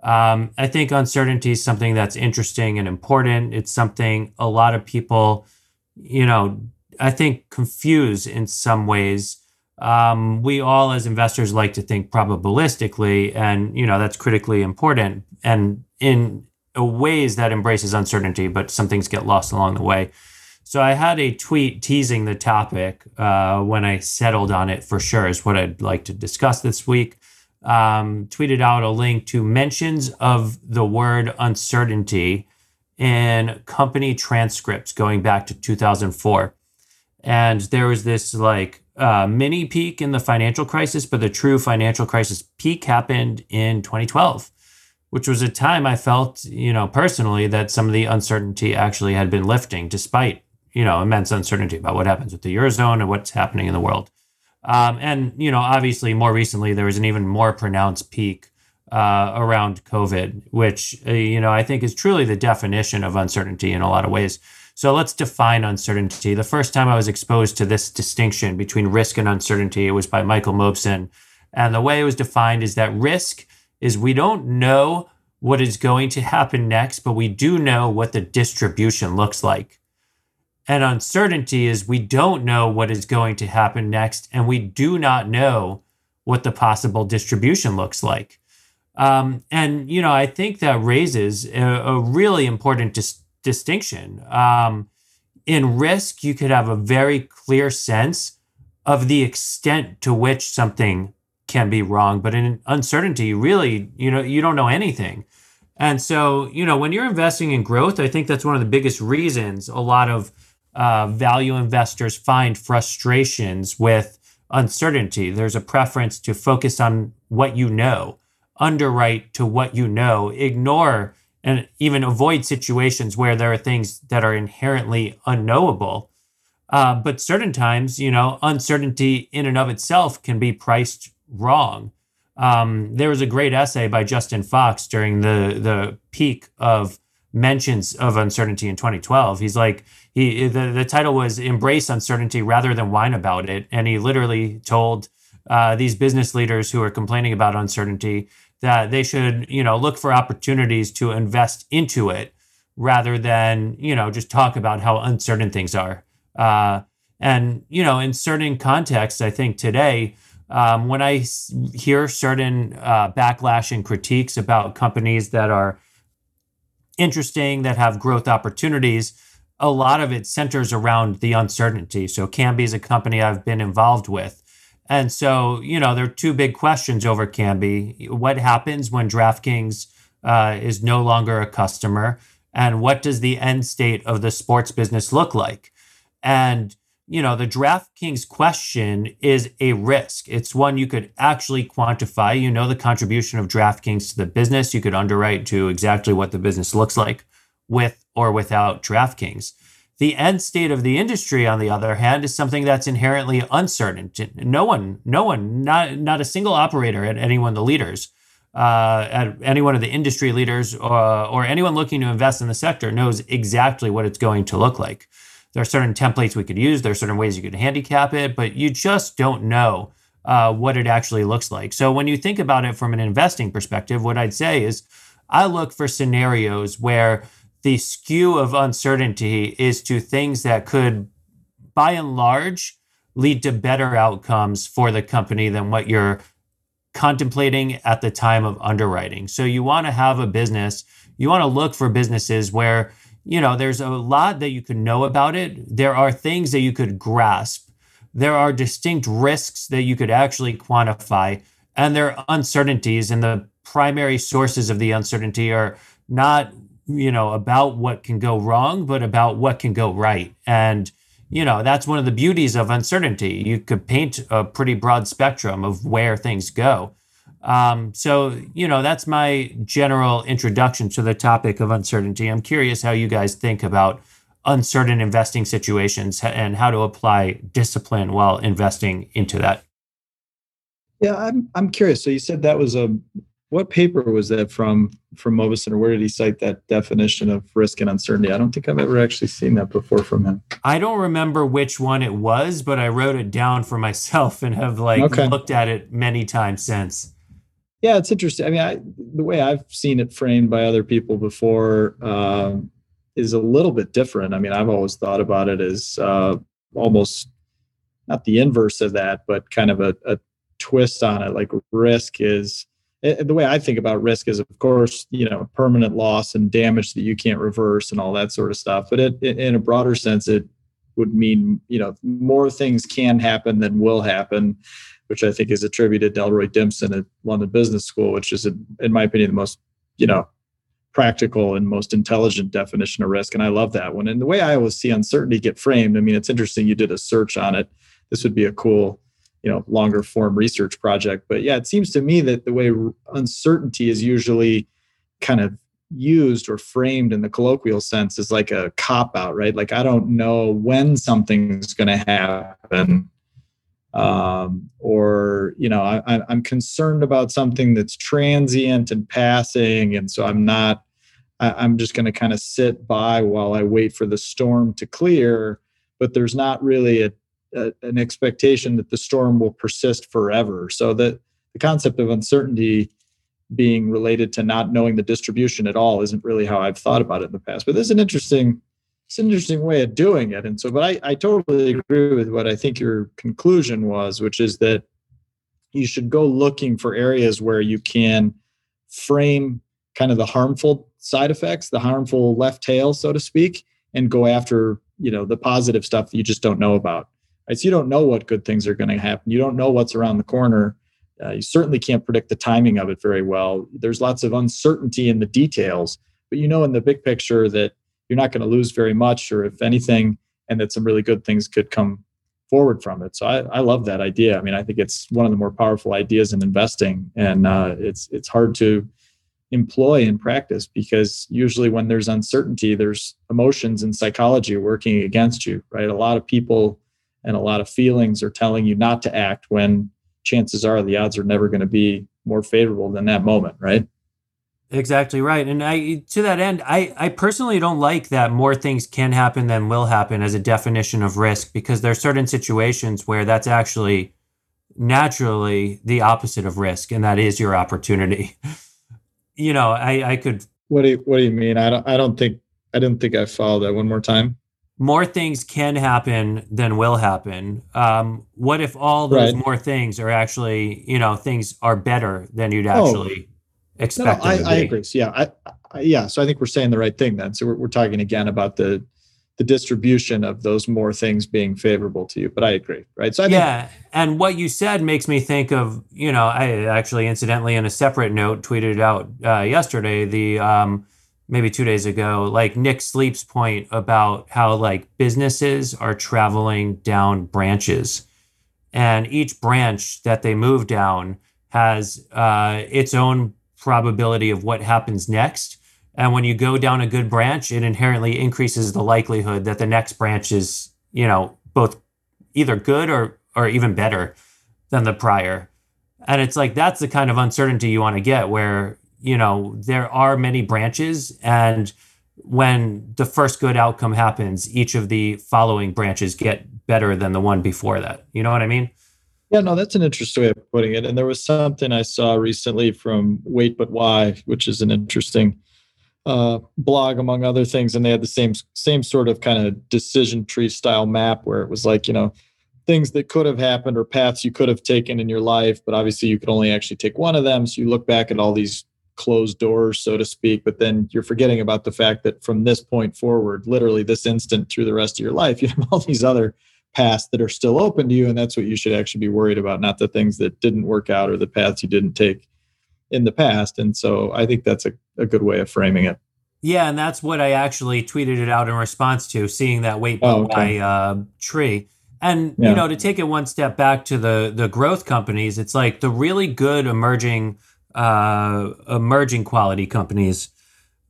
Um, I think uncertainty is something that's interesting and important. It's something a lot of people, you know, I think confuse in some ways um, we all as investors like to think probabilistically and you know that's critically important and in ways that embraces uncertainty but some things get lost along the way so i had a tweet teasing the topic uh, when i settled on it for sure is what i'd like to discuss this week. Um, tweeted out a link to mentions of the word uncertainty in company transcripts going back to 2004 and there was this like uh, mini peak in the financial crisis, but the true financial crisis peak happened in 2012, which was a time I felt, you know, personally that some of the uncertainty actually had been lifting, despite you know immense uncertainty about what happens with the eurozone and what's happening in the world. Um, and you know, obviously, more recently there was an even more pronounced peak uh, around COVID, which uh, you know I think is truly the definition of uncertainty in a lot of ways. So let's define uncertainty. The first time I was exposed to this distinction between risk and uncertainty, it was by Michael Mauboussin. And the way it was defined is that risk is we don't know what is going to happen next, but we do know what the distribution looks like. And uncertainty is we don't know what is going to happen next, and we do not know what the possible distribution looks like. Um, and, you know, I think that raises a, a really important dis- distinction. Um, in risk, you could have a very clear sense of the extent to which something can be wrong, but in uncertainty, really, you know, you don't know anything. And so, you know, when you're investing in growth, I think that's one of the biggest reasons a lot of uh, value investors find frustrations with uncertainty. There's a preference to focus on what you know, underwrite to what you know, ignore and even avoid situations where there are things that are inherently unknowable. Uh, but certain times, you know, uncertainty in and of itself can be priced wrong. Um, there was a great essay by Justin Fox during the the peak of mentions of uncertainty in 2012. He's like he the, the title was "Embrace Uncertainty Rather Than Whine About It," and he literally told uh, these business leaders who are complaining about uncertainty that they should, you know, look for opportunities to invest into it rather than, you know, just talk about how uncertain things are. Uh, and, you know, in certain contexts, I think today, um, when I hear certain uh, backlash and critiques about companies that are interesting, that have growth opportunities, a lot of it centers around the uncertainty. So Kambi is a company I've been involved with. And so, you know, there are two big questions over Kambi. What happens when DraftKings uh, is no longer a customer? And what does the end state of the sports business look like? And, you know, the DraftKings question is a risk. It's one you could actually quantify. You know, the contribution of DraftKings to the business. You could underwrite to exactly what the business looks like with or without DraftKings. The end state of the industry, on the other hand, is something that's inherently uncertain. No one, no one, not not a single operator at any one of the leaders, uh, at any one of the industry leaders, or, uh, or anyone looking to invest in the sector knows exactly what it's going to look like. There are certain templates we could use. There are certain ways you could handicap it, but you just don't know uh, what it actually looks like. So when you think about it from an investing perspective, what I'd say is I look for scenarios where the skew of uncertainty is to things that could, by and large, lead to better outcomes for the company than what you're contemplating at the time of underwriting. So you want to have a business, you want to look for businesses where, you know, there's a lot that you can know about it. There are things that you could grasp. There are distinct risks that you could actually quantify and there are uncertainties and the primary sources of the uncertainty are not you know about what can go wrong but about what can go right. And you know that's one of the beauties of uncertainty. You could paint a pretty broad spectrum of where things go. Um, so you know that's my general introduction to the topic of uncertainty. I'm curious how you guys think about uncertain investing situations and how to apply discipline while investing into that. Yeah i'm, I'm curious. So you said that was a what paper was that from from Mauboussin, or where did he cite that definition of risk and uncertainty? I don't think I've ever actually seen that before from him. I don't remember which one it was, but I wrote it down for myself and have like okay. looked at it many times since. Yeah, it's interesting. I mean, I, the way I've seen it framed by other people before um, is a little bit different. I mean, I've always thought about it as uh, almost not the inverse of that, but kind of a, a twist on it. Like risk is the way I think about risk is, of course, you know, permanent loss and damage that you can't reverse and all that sort of stuff. But it, in a broader sense, it would mean, you know, more things can happen than will happen, which I think is attributed to Elroy Dimson at London Business School, which is, in my opinion, the most, you know, practical and most intelligent definition of risk. And I love that one. And the way I always see uncertainty get framed, I mean, it's interesting you did a search on it. This would be a cool you know longer form research project. But yeah it seems to me that the way uncertainty is usually kind of used or framed in the colloquial sense is like a cop out right? Like i don't know when something's going to happen um, or you know I, i'm concerned about something that's transient and passing and so i'm not I, i'm just going to kind of sit by while i wait for the storm to clear. But there's not really a a, an expectation that the storm will persist forever. So that the concept of uncertainty being related to not knowing the distribution at all isn't really how I've thought about it in the past. But there's an interesting, it's an interesting way of doing it. And so, but I, I totally agree with what I think your conclusion was, which is that you should go looking for areas where you can frame kind of the harmful side effects, the harmful left tail, so to speak, and go after you know the positive stuff that you just don't know about right? So you don't know what good things are going to happen. You don't know what's around the corner. Uh, you certainly can't predict the timing of it very well. There's lots of uncertainty in the details, but you know in the big picture that you're not going to lose very much, or if anything, and that some really good things could come forward from it. So I, I love that idea. I mean, I think it's one of the more powerful ideas in investing, and uh, it's it's hard to employ in practice because usually when there's uncertainty, there's emotions and psychology working against you, right? A lot of people and a lot of feelings are telling you not to act when chances are the odds are never going to be more favorable than that moment, right? Exactly right. And I to that end, I, I personally don't like that more things can happen than will happen as a definition of risk because there are certain situations where that's actually naturally the opposite of risk and that is your opportunity. you know, I, I could What do you what do you mean? I don't I don't think I didn't think I followed that one more time more things can happen than will happen. Um, what if all those right. more things are actually, you know, things are better than you'd actually oh, expect? No, I, I, agree. So, yeah, I, I, yeah. So I think we're saying the right thing then. So we're, we're talking again about the the distribution of those more things being favorable to you. But I agree, right? So I yeah, think- and what you said makes me think of, you know, I actually incidentally in a separate note tweeted out uh, yesterday the. Um, maybe two days ago, like Nick Sleep's point about how like businesses are traveling down branches, and each branch that they move down has uh, its own probability of what happens next. And when you go down a good branch, it inherently increases the likelihood that the next branch is, you know, both either good or or even better than the prior. And it's like that's the kind of uncertainty you want to get where you know, there are many branches and when the first good outcome happens, each of the following branches get better than the one before that. You know what I mean? Yeah, no, that's an interesting way of putting it. And there was something I saw recently from Wait But Why, which is an interesting uh, blog among other things, and they had the same same sort of kind of decision tree style map where it was like you know things that could have happened or paths you could have taken in your life, but obviously you could only actually take one of them. So you look back at all these closed doors, so to speak. But then you're forgetting about the fact that from this point forward, literally this instant through the rest of your life, you have all these other paths that are still open to you. And that's what you should actually be worried about, not the things that didn't work out or the paths you didn't take. in the past. And so I think that's a, a good way of framing it. Yeah, and that's what I actually tweeted it out in response to seeing that weight oh, okay. by uh, tree. And yeah. you know, to take it one step back to the the growth companies, it's like the really good emerging uh, emerging quality companies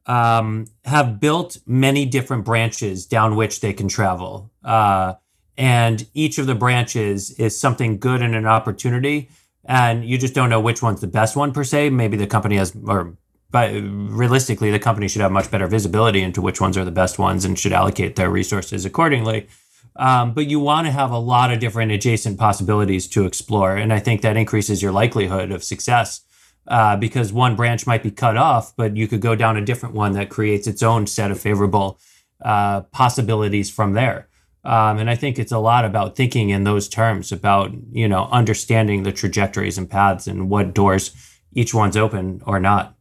um, have built many different branches down which they can travel. Uh, and each of the branches is something good and an opportunity. And you just don't know which one's the best one per se. Maybe the company has, or but realistically, the company should have much better visibility into which ones are the best ones and should allocate their resources accordingly. Um, but you want to have a lot of different adjacent possibilities to explore. And I think that increases your likelihood of success uh, because one branch might be cut off, but you could go down a different one that creates its own set of favorable uh, possibilities from there. Um, and I think it's a lot about thinking in those terms about, you know, understanding the trajectories and paths and what doors each one's open or not.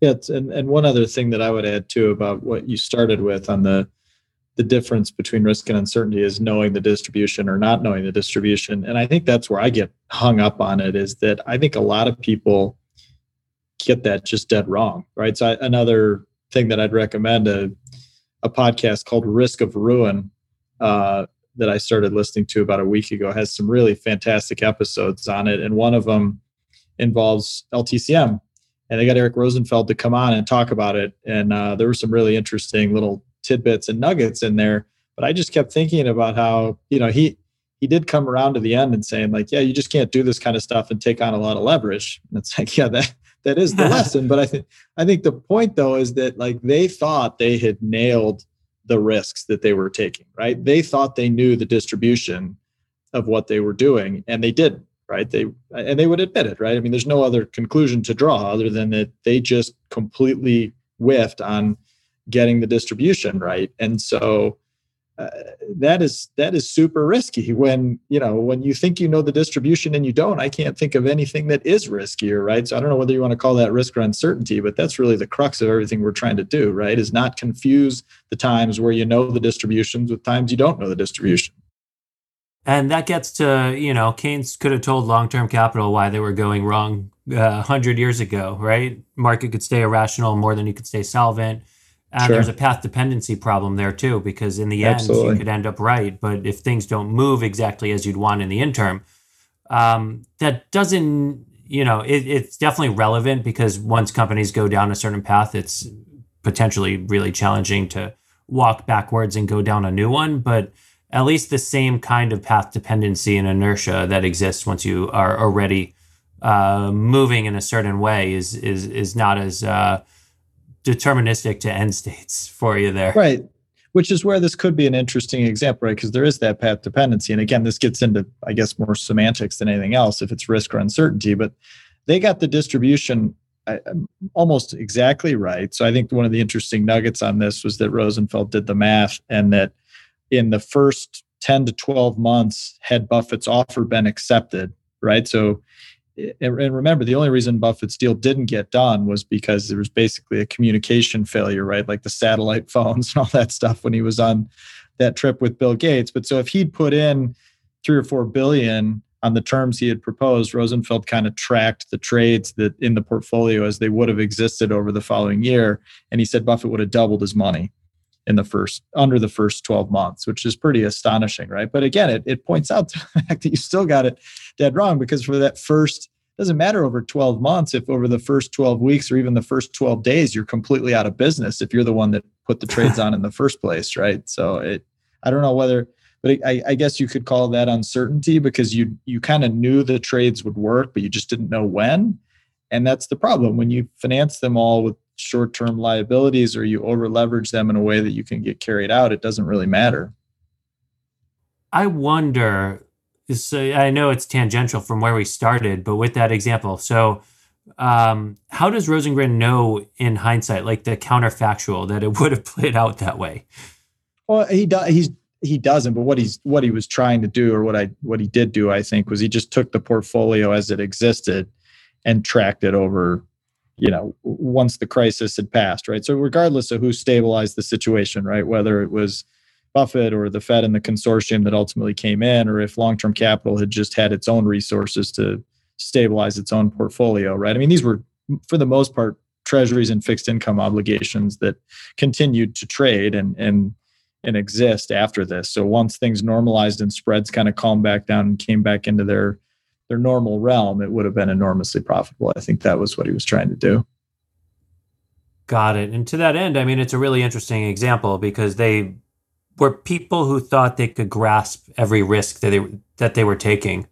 Yeah, and and one other thing that I would add too about what you started with on the the difference between risk and uncertainty is knowing the distribution or not knowing the distribution. And I think that's where I get hung up on it is that I think a lot of people get that just dead wrong, right? So I, another thing that I'd recommend a a podcast called Risk of Ruin uh, that I started listening to about a week ago has some really fantastic episodes on it, and one of them involves LTCM and they got Eric Rosenfeld to come on and talk about it. And uh, there were some really interesting little tidbits and nuggets in there. But I just kept thinking about how you know he he did come around to the end and saying like, yeah, you just can't do this kind of stuff and take on a lot of leverage. And it's like, yeah, that that is the lesson. But I think I think the point though is that like they thought they had nailed the risks that they were taking, right? They thought they knew the distribution of what they were doing, and they didn't right? They and they would admit it, right? I mean, there's no other conclusion to draw other than that they just completely whiffed on getting the distribution right, and so uh, that is that is super risky. When you know when you think you know the distribution and you don't, I can't think of anything that is riskier, right? So I don't know whether you want to call that risk or uncertainty, but that's really the crux of everything we're trying to do, right? Is not confuse the times where you know the distributions with times you don't know the distribution. And that gets to, you know, Keynes could have told long term capital why they were going wrong uh, 100 years ago, right? Market could stay irrational more than you could stay solvent. And sure. there's a path dependency problem there too, because in the Absolutely. end, you could end up right. But if things don't move exactly as you'd want in the interim, um, that doesn't, you know, it, it's definitely relevant because once companies go down a certain path, it's potentially really challenging to walk backwards and go down a new one. But at least the same kind of path dependency and inertia that exists once you are already uh, moving in a certain way is is is not as uh, deterministic to end states for you there. Right. Which is where this could be an interesting example, right? Because there is that path dependency. And again, this gets into, I guess, more semantics than anything else if it's risk or uncertainty. But they got the distribution uh, almost exactly right. So I think one of the interesting nuggets on this was that Rosenfeld did the math and that in the first 10 to 12 months had Buffett's offer been accepted, right? So, and remember, the only reason Buffett's deal didn't get done was because there was basically a communication failure, right? Like the satellite phones and all that stuff when he was on that trip with Bill Gates. But so if he'd put in three or four billion on the terms he had proposed, Rosenfeld kind of tracked the trades that in the portfolio as they would have existed over the following year. And he said Buffett would have doubled his money in the first under the first 12 months which is pretty astonishing right? But again it, it points out the fact that you still got it dead wrong because for that first doesn't matter over 12 months if over the first 12 weeks or even the first 12 days you're completely out of business if you're the one that put the trades on in the first place right? So it i don't know whether but I, I guess you could call that uncertainty because you you kind of knew the trades would work but you just didn't know when. And that's the problem. When you finance them all with short term liabilities or you over leverage them in a way that you can get carried out, it doesn't really matter. I wonder. So I know it's tangential from where we started, but with that example, so um, how does Rosengren know in hindsight, like the counterfactual, that it would have played out that way? Well, he does. He's he doesn't. But what he's what he was trying to do, or what I what he did do, I think, was he just took the portfolio as it existed and tracked it over you know once the crisis had passed right so regardless of who stabilized the situation right whether it was buffett or the fed and the consortium that ultimately came in or if long-term capital had just had its own resources to stabilize its own portfolio, right? I mean, these were for the most part treasuries and fixed income obligations that continued to trade and and and exist after this. So once things normalized and spreads kind of calmed back down and came back into their their normal realm, it would have been enormously profitable. I think that was what he was trying to do. Got it. And to that end, I mean, it's a really interesting example because they were people who thought they could grasp every risk that they that they were taking.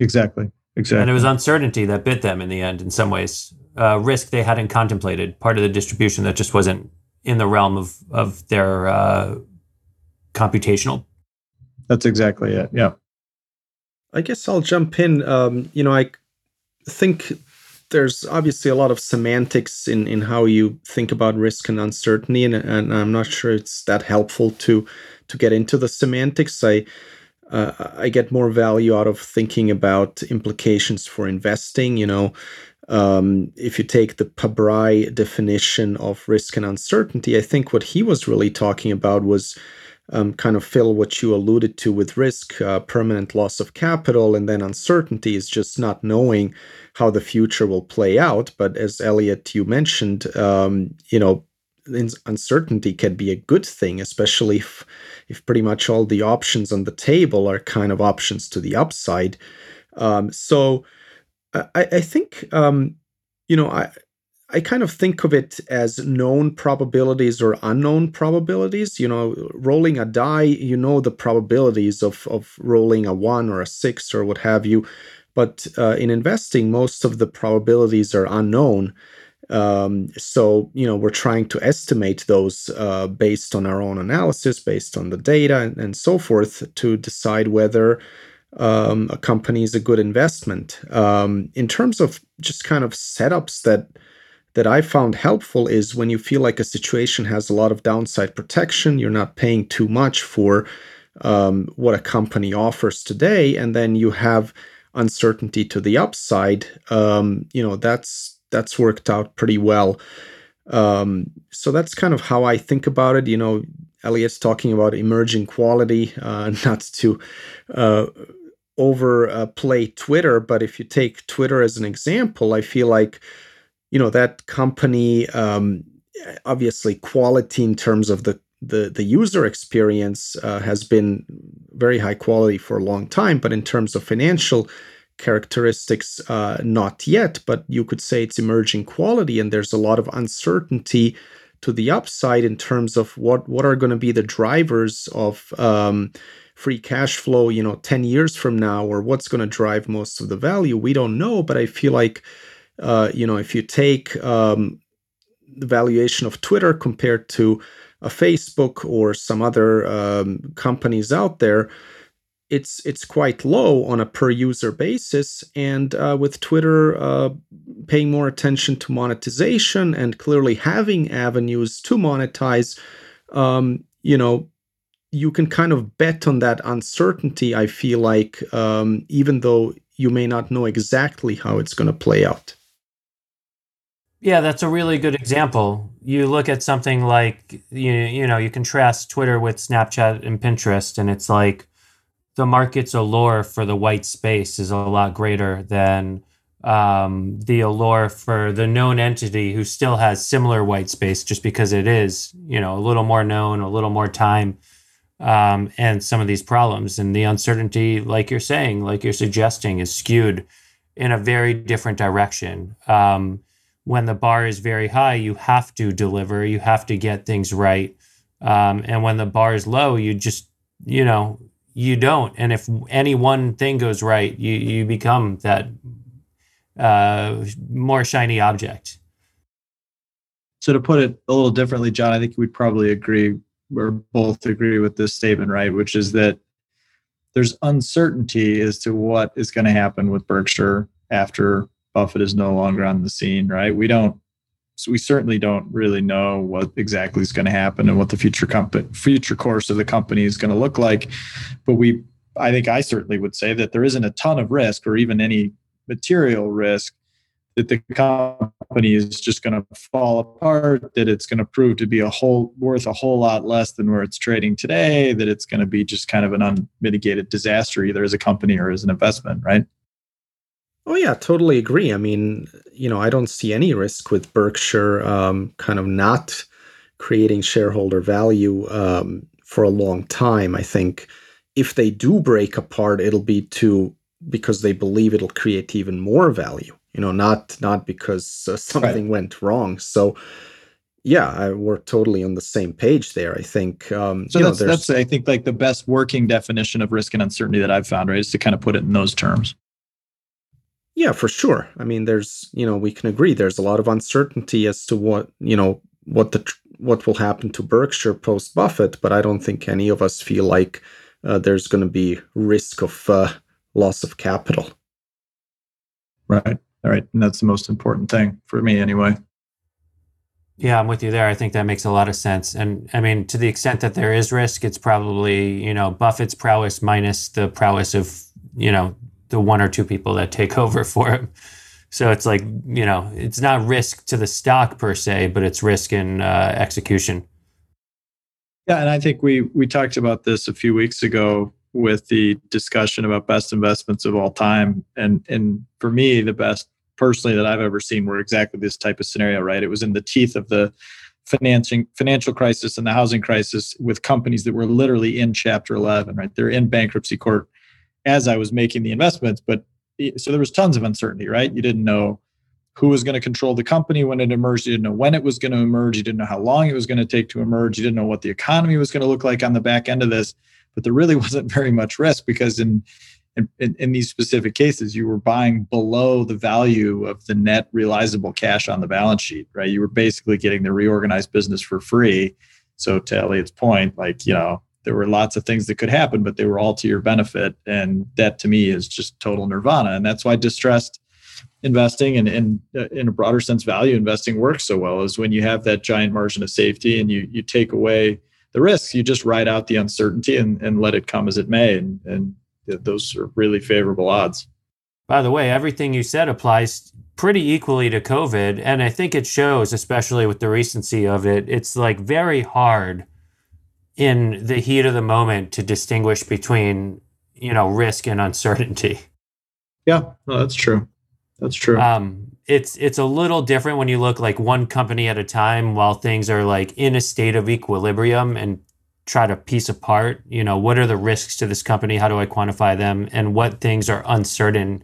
Exactly. Exactly. And it was uncertainty that bit them in the end, in some ways. Uh, risk they hadn't contemplated, part of the distribution that just wasn't in the realm of of their uh, computational. That's exactly it. Yeah. I guess I'll jump in. Um, you know, I think there's obviously a lot of semantics in, in how you think about risk and uncertainty, and, and I'm not sure it's that helpful to to get into the semantics. I uh, I get more value out of thinking about implications for investing. You know, um, if you take the Pabrai definition of risk and uncertainty, I think what he was really talking about was um, kind of fill what you alluded to with risk, uh, permanent loss of capital, and then uncertainty is just not knowing how the future will play out. But as Elliot, you mentioned, um, you know, uncertainty can be a good thing, especially if, if pretty much all the options on the table are kind of options to the upside. Um, so I, I think, um, you know, I, I kind of think of it as known probabilities or unknown probabilities. You know, rolling a die, you know the probabilities of of rolling a one or a six or what have you. But uh, in investing, most of the probabilities are unknown. Um, so you know we're trying to estimate those uh, based on our own analysis, based on the data, and, and so forth, to decide whether um, a company is a good investment. Um, in terms of just kind of setups that that I found helpful is when you feel like a situation has a lot of downside protection, you're not paying too much for um, what a company offers today, and then you have uncertainty to the upside. Um, you know that's that's worked out pretty well. Um, so that's kind of how I think about it. You know, Elliot's talking about emerging quality, uh, not to uh, overplay Twitter, but if you take Twitter as an example, I feel like you know that company um, obviously quality in terms of the the, the user experience uh, has been very high quality for a long time, but in terms of financial characteristics, uh, not yet. But you could say it's emerging quality, and there's a lot of uncertainty to the upside in terms of what what are going to be the drivers of um, free cash flow, you know, ten years from now, or what's going to drive most of the value. We don't know, but I feel like uh, you know, if you take um, the valuation of Twitter compared to a Facebook or some other um, companies out there, it's it's quite low on a per user basis. And uh, with Twitter uh, paying more attention to monetization and clearly having avenues to monetize, um, you know, you can kind of bet on that uncertainty. I feel like, um, even though you may not know exactly how it's going to play out. Yeah, that's a really good example. You look at something like you you know, you contrast Twitter with Snapchat and Pinterest and it's like the market's allure for the white space is a lot greater than um, the allure for the known entity who still has similar white space just because it is, you know, a little more known, a little more time, um, and some of these problems. And the uncertainty, like you're saying, like you're suggesting, is skewed in a very different direction. Um, when the bar is very high, you have to deliver, you have to get things right. Um, and when the bar is low, you just, you know, you don't. And if any one thing goes right, you, you become that uh, more shiny object. So to put it a little differently, John, I think we'd probably agree or both agree with this statement, right? Which is that there's uncertainty as to what is going to happen with Berkshire after Buffett is no longer on the scene, right? We don't, so we certainly don't really know what exactly is going to happen and what the future company, future course of the company is going to look like. But we, I think I certainly would say that there isn't a ton of risk or even any material risk that the company is just going to fall apart, that it's going to prove to be a whole worth a whole lot less than where it's trading today, that it's going to be just kind of an unmitigated disaster either as a company or as an investment, right? Oh yeah, totally agree. I mean, you know, I don't see any risk with Berkshire um, kind of not creating shareholder value um, for a long time. I think if they do break apart, it'll be to because they believe it'll create even more value. You know, not not because uh, something right. went wrong. So yeah, I, we're totally on the same page there. I think. Um, so that's, know, that's I think like the best working definition of risk and uncertainty that I've found. Right, is to kind of put it in those terms. Yeah, for sure. I mean, there's you know we can agree there's a lot of uncertainty as to what you know what the what will happen to Berkshire post Buffett, but I don't think any of us feel like uh, there's going to be risk of uh, loss of capital. Right. All right. And that's the most important thing for me, anyway. Yeah, I'm with you there. I think that makes a lot of sense. And I mean, to the extent that there is risk, it's probably, you know, Buffett's prowess minus the prowess of, you know, the one or two people that take over for him. So it's like, you know, it's not risk to the stock per se, but it's risk in uh, execution. Yeah, and I think we we talked about this a few weeks ago with the discussion about best investments of all time, and and for me, the best personally that I've ever seen were exactly this type of scenario. Right, it was in the teeth of the financing financial crisis and the housing crisis with companies that were literally in Chapter 11. Right, they're in bankruptcy court as I was making the investments, but so there was tons of uncertainty. Right, you didn't know who was going to control the company when it emerged. You didn't know when it was going to emerge. You didn't know how long it was going to take to emerge. You didn't know what the economy was going to look like on the back end of this. But there really wasn't very much risk because in in, in these specific cases, you were buying below the value of the net realizable cash on the balance sheet, right? You were basically getting the reorganized business for free. So to Elliot's point, like, you know, there were lots of things that could happen, but they were all to your benefit. And that to me is just total nirvana. And that's why distressed investing and, and uh, in a broader sense value investing works so well is when you have that giant margin of safety and you you take away the risks you just ride out the uncertainty and, and let it come as it may and, and those are really favorable odds by the way everything you said applies pretty equally to covid and i think it shows especially with the recency of it it's like very hard in the heat of the moment to distinguish between you know risk and uncertainty yeah well, that's true that's true. Um, it's it's a little different when you look like one company at a time while things are like in a state of equilibrium and try to piece apart, you know, what are the risks to this company? How do I quantify them? And what things are uncertain?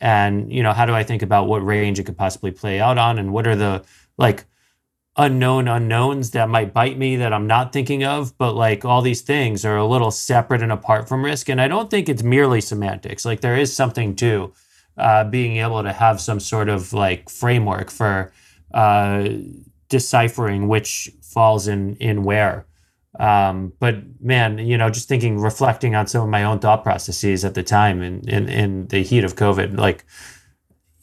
And, you know, how do I think about what range it could possibly play out on? And what are the like unknown unknowns that might bite me that I'm not thinking of? But like all these things are a little separate and apart from risk. And I don't think it's merely semantics. Like there is something to uh, being able to have some sort of like framework for uh, deciphering which falls in in where. Um, but man, you know, just thinking, reflecting on some of my own thought processes at the time in, in, in the heat of COVID, like,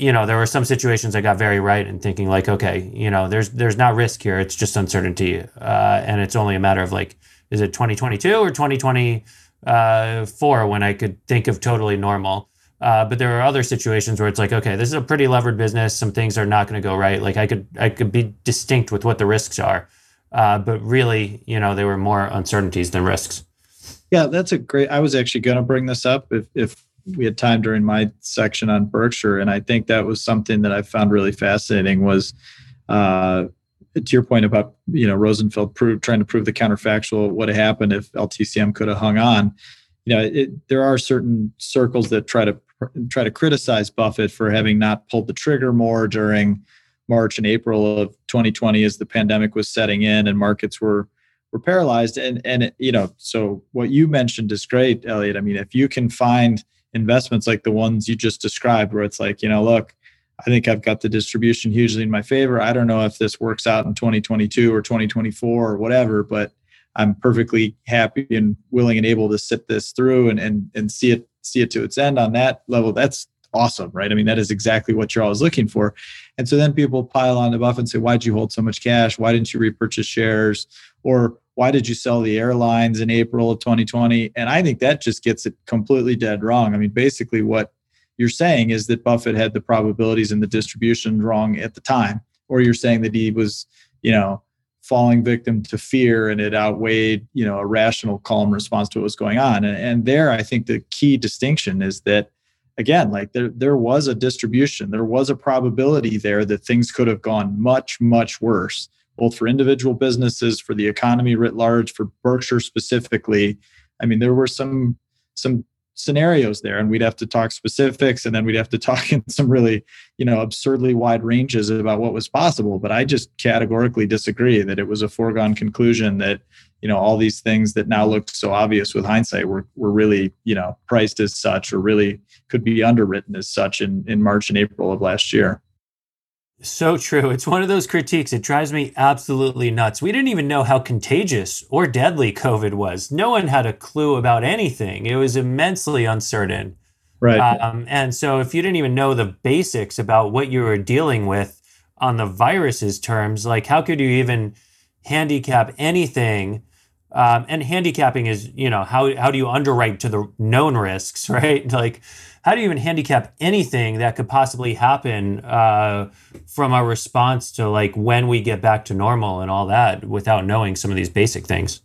you know, there were some situations I got very right in thinking like, okay, you know, there's, there's not risk here. It's just uncertainty. Uh, and it's only a matter of like, is it 2022 or 2024 when I could think of totally normal? Uh, but there are other situations where it's like, okay, this is a pretty levered business. Some things are not going to go right. Like I could, I could be distinct with what the risks are, uh, but really, you know, there were more uncertainties than risks. Yeah, that's a great. I was actually going to bring this up if if we had time during my section on Berkshire, and I think that was something that I found really fascinating. Was uh, to your point about you know Rosenfeld trying to prove the counterfactual what happened if LTCM could have hung on. You know, it, there are certain circles that try to try to criticize Buffett for having not pulled the trigger more during March and April of 2020 as the pandemic was setting in and markets were were paralyzed and and you know so what you mentioned is great Elliot I mean if you can find investments like the ones you just described where it's like you know look I think I've got the distribution hugely in my favor I don't know if this works out in 2022 or 2024 or whatever but I'm perfectly happy and willing and able to sit this through and and and see it see it to its end on that level, that's awesome, right? I mean, that is exactly what you're always looking for. And so then people pile on the buff and say, why'd you hold so much cash? Why didn't you repurchase shares? Or why did you sell the airlines in April of 2020? And I think that just gets it completely dead wrong. I mean, basically, what you're saying is that Buffett had the probabilities and the distribution wrong at the time, or you're saying that he was, you know, falling victim to fear and it outweighed you know a rational calm response to what was going on and, and there i think the key distinction is that again, like there there was a distribution, there was a probability there that things could have gone much much worse, both for individual businesses, for the economy writ large, for Berkshire specifically. I mean, there were some some scenarios there and we'd have to talk specifics and then we'd have to talk in some really you know absurdly wide ranges about what was possible but i just categorically disagree that it was a foregone conclusion that you know all these things that now look so obvious with hindsight were, were really you know priced as such or really could be underwritten as such in, in march and april of last year so true. It's one of those critiques. It drives me absolutely nuts. We didn't even know how contagious or deadly COVID was. No one had a clue about anything. It was immensely uncertain. Right. Um, and so, if you didn't even know the basics about what you were dealing with on the virus's terms, like how could you even handicap anything? Um, and handicapping is, you know, how how do you underwrite to the known risks, right? Like how do you even handicap anything that could possibly happen uh, from our response to like when we get back to normal and all that without knowing some of these basic things?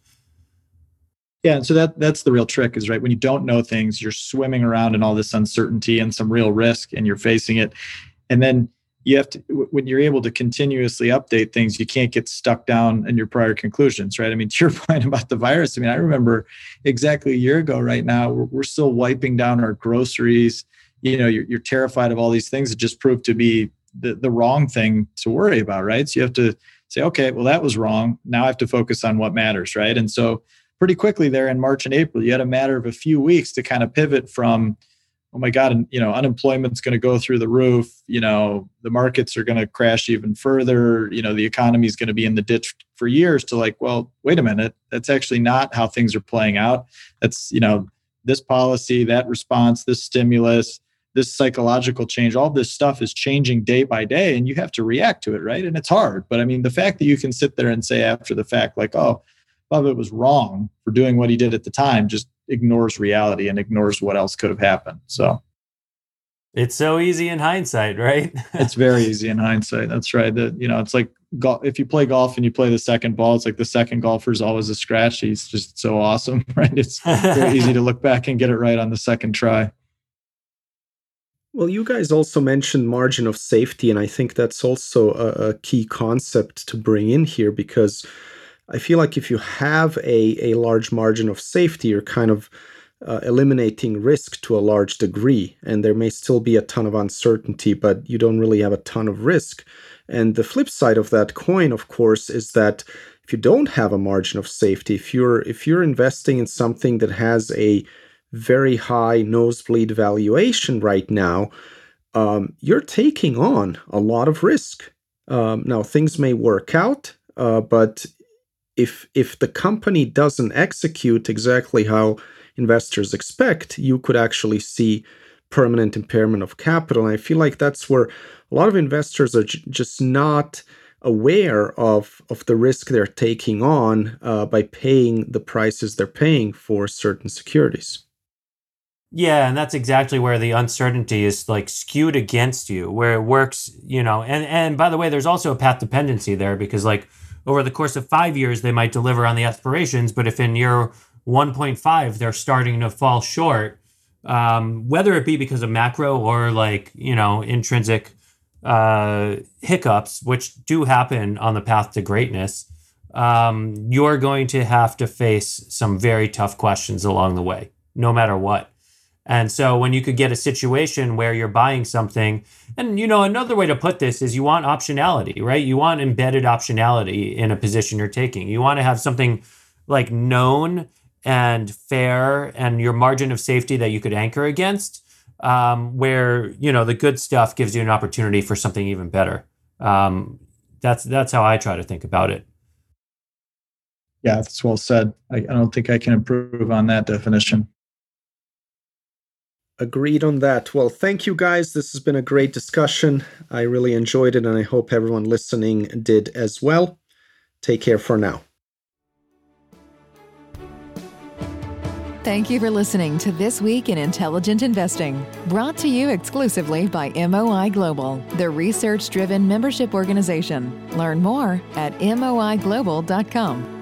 Yeah, and so that that's the real trick is right when you don't know things, you're swimming around in all this uncertainty and some real risk, and you're facing it, and then you have to when you're able to continuously update things you can't get stuck down in your prior conclusions right? I mean to your point about the virus i mean i remember exactly a year ago right now we're, we're still wiping down our groceries. You know you're, you're terrified of all these things that just proved to be the, the wrong thing to worry about right? So you have to say okay well that was wrong. Now i have to focus on what matters right? And so pretty quickly there in march and april you had a matter of a few weeks to kind of pivot from oh my god and you know unemployment's going to go through the roof you know the markets are going to crash even further you know the economy is going to be in the ditch for years to like well wait a minute that's actually not how things are playing out. That's you know this policy that response this stimulus this psychological change all this stuff is changing day by day and you have to react to it right? And it's hard but i mean the fact that you can sit there and say after the fact like oh Buffett was wrong for doing what he did at the time just ignores reality and ignores what else could have happened. So it's so easy in hindsight, right? it's very easy in hindsight. That's right. That you know, it's like golf. If you play golf and you play the second ball, it's like the second golfer is always a scratch. He's just so awesome, right? It's very easy to look back and get it right on the second try. Well, you guys also mentioned margin of safety, and I think that's also a, a key concept to bring in here because I feel like if you have a, a large margin of safety, you're kind of uh, eliminating risk to a large degree. And there may still be a ton of uncertainty, but you don't really have a ton of risk. And the flip side of that coin, of course, is that if you don't have a margin of safety, if you're if you're investing in something that has a very high nosebleed valuation right now, um, you're taking on a lot of risk. Um, now things may work out, uh, but if if the company doesn't execute exactly how investors expect, you could actually see permanent impairment of capital. And I feel like that's where a lot of investors are j- just not aware of of the risk they're taking on uh, by paying the prices they're paying for certain securities. Yeah, and that's exactly where the uncertainty is like skewed against you, where it works, you know. And and by the way, there's also a path dependency there because like over the course of five years, they might deliver on the aspirations. But if in year 1.5 they're starting to fall short, um, whether it be because of macro or like, you know, intrinsic uh, hiccups, which do happen on the path to greatness, um, you're going to have to face some very tough questions along the way, no matter what. And so when you could get a situation where you're buying something, and you know, another way to put this is you want optionality, right? You want embedded optionality in a position you're taking. You want to have something like known and fair and your margin of safety that you could anchor against, um, where you know the good stuff gives you an opportunity for something even better. Um, that's that's how I try to think about it. Yeah, that's well said. I, I don't think I can improve on that definition. Agreed on that. Well, thank you guys. This has been a great discussion. I really enjoyed it, and I hope everyone listening did as well. Take care for now. Thank you for listening to This Week in Intelligent Investing, brought to you exclusively by MOI Global, the research driven membership organization. Learn more at moiglobal.com.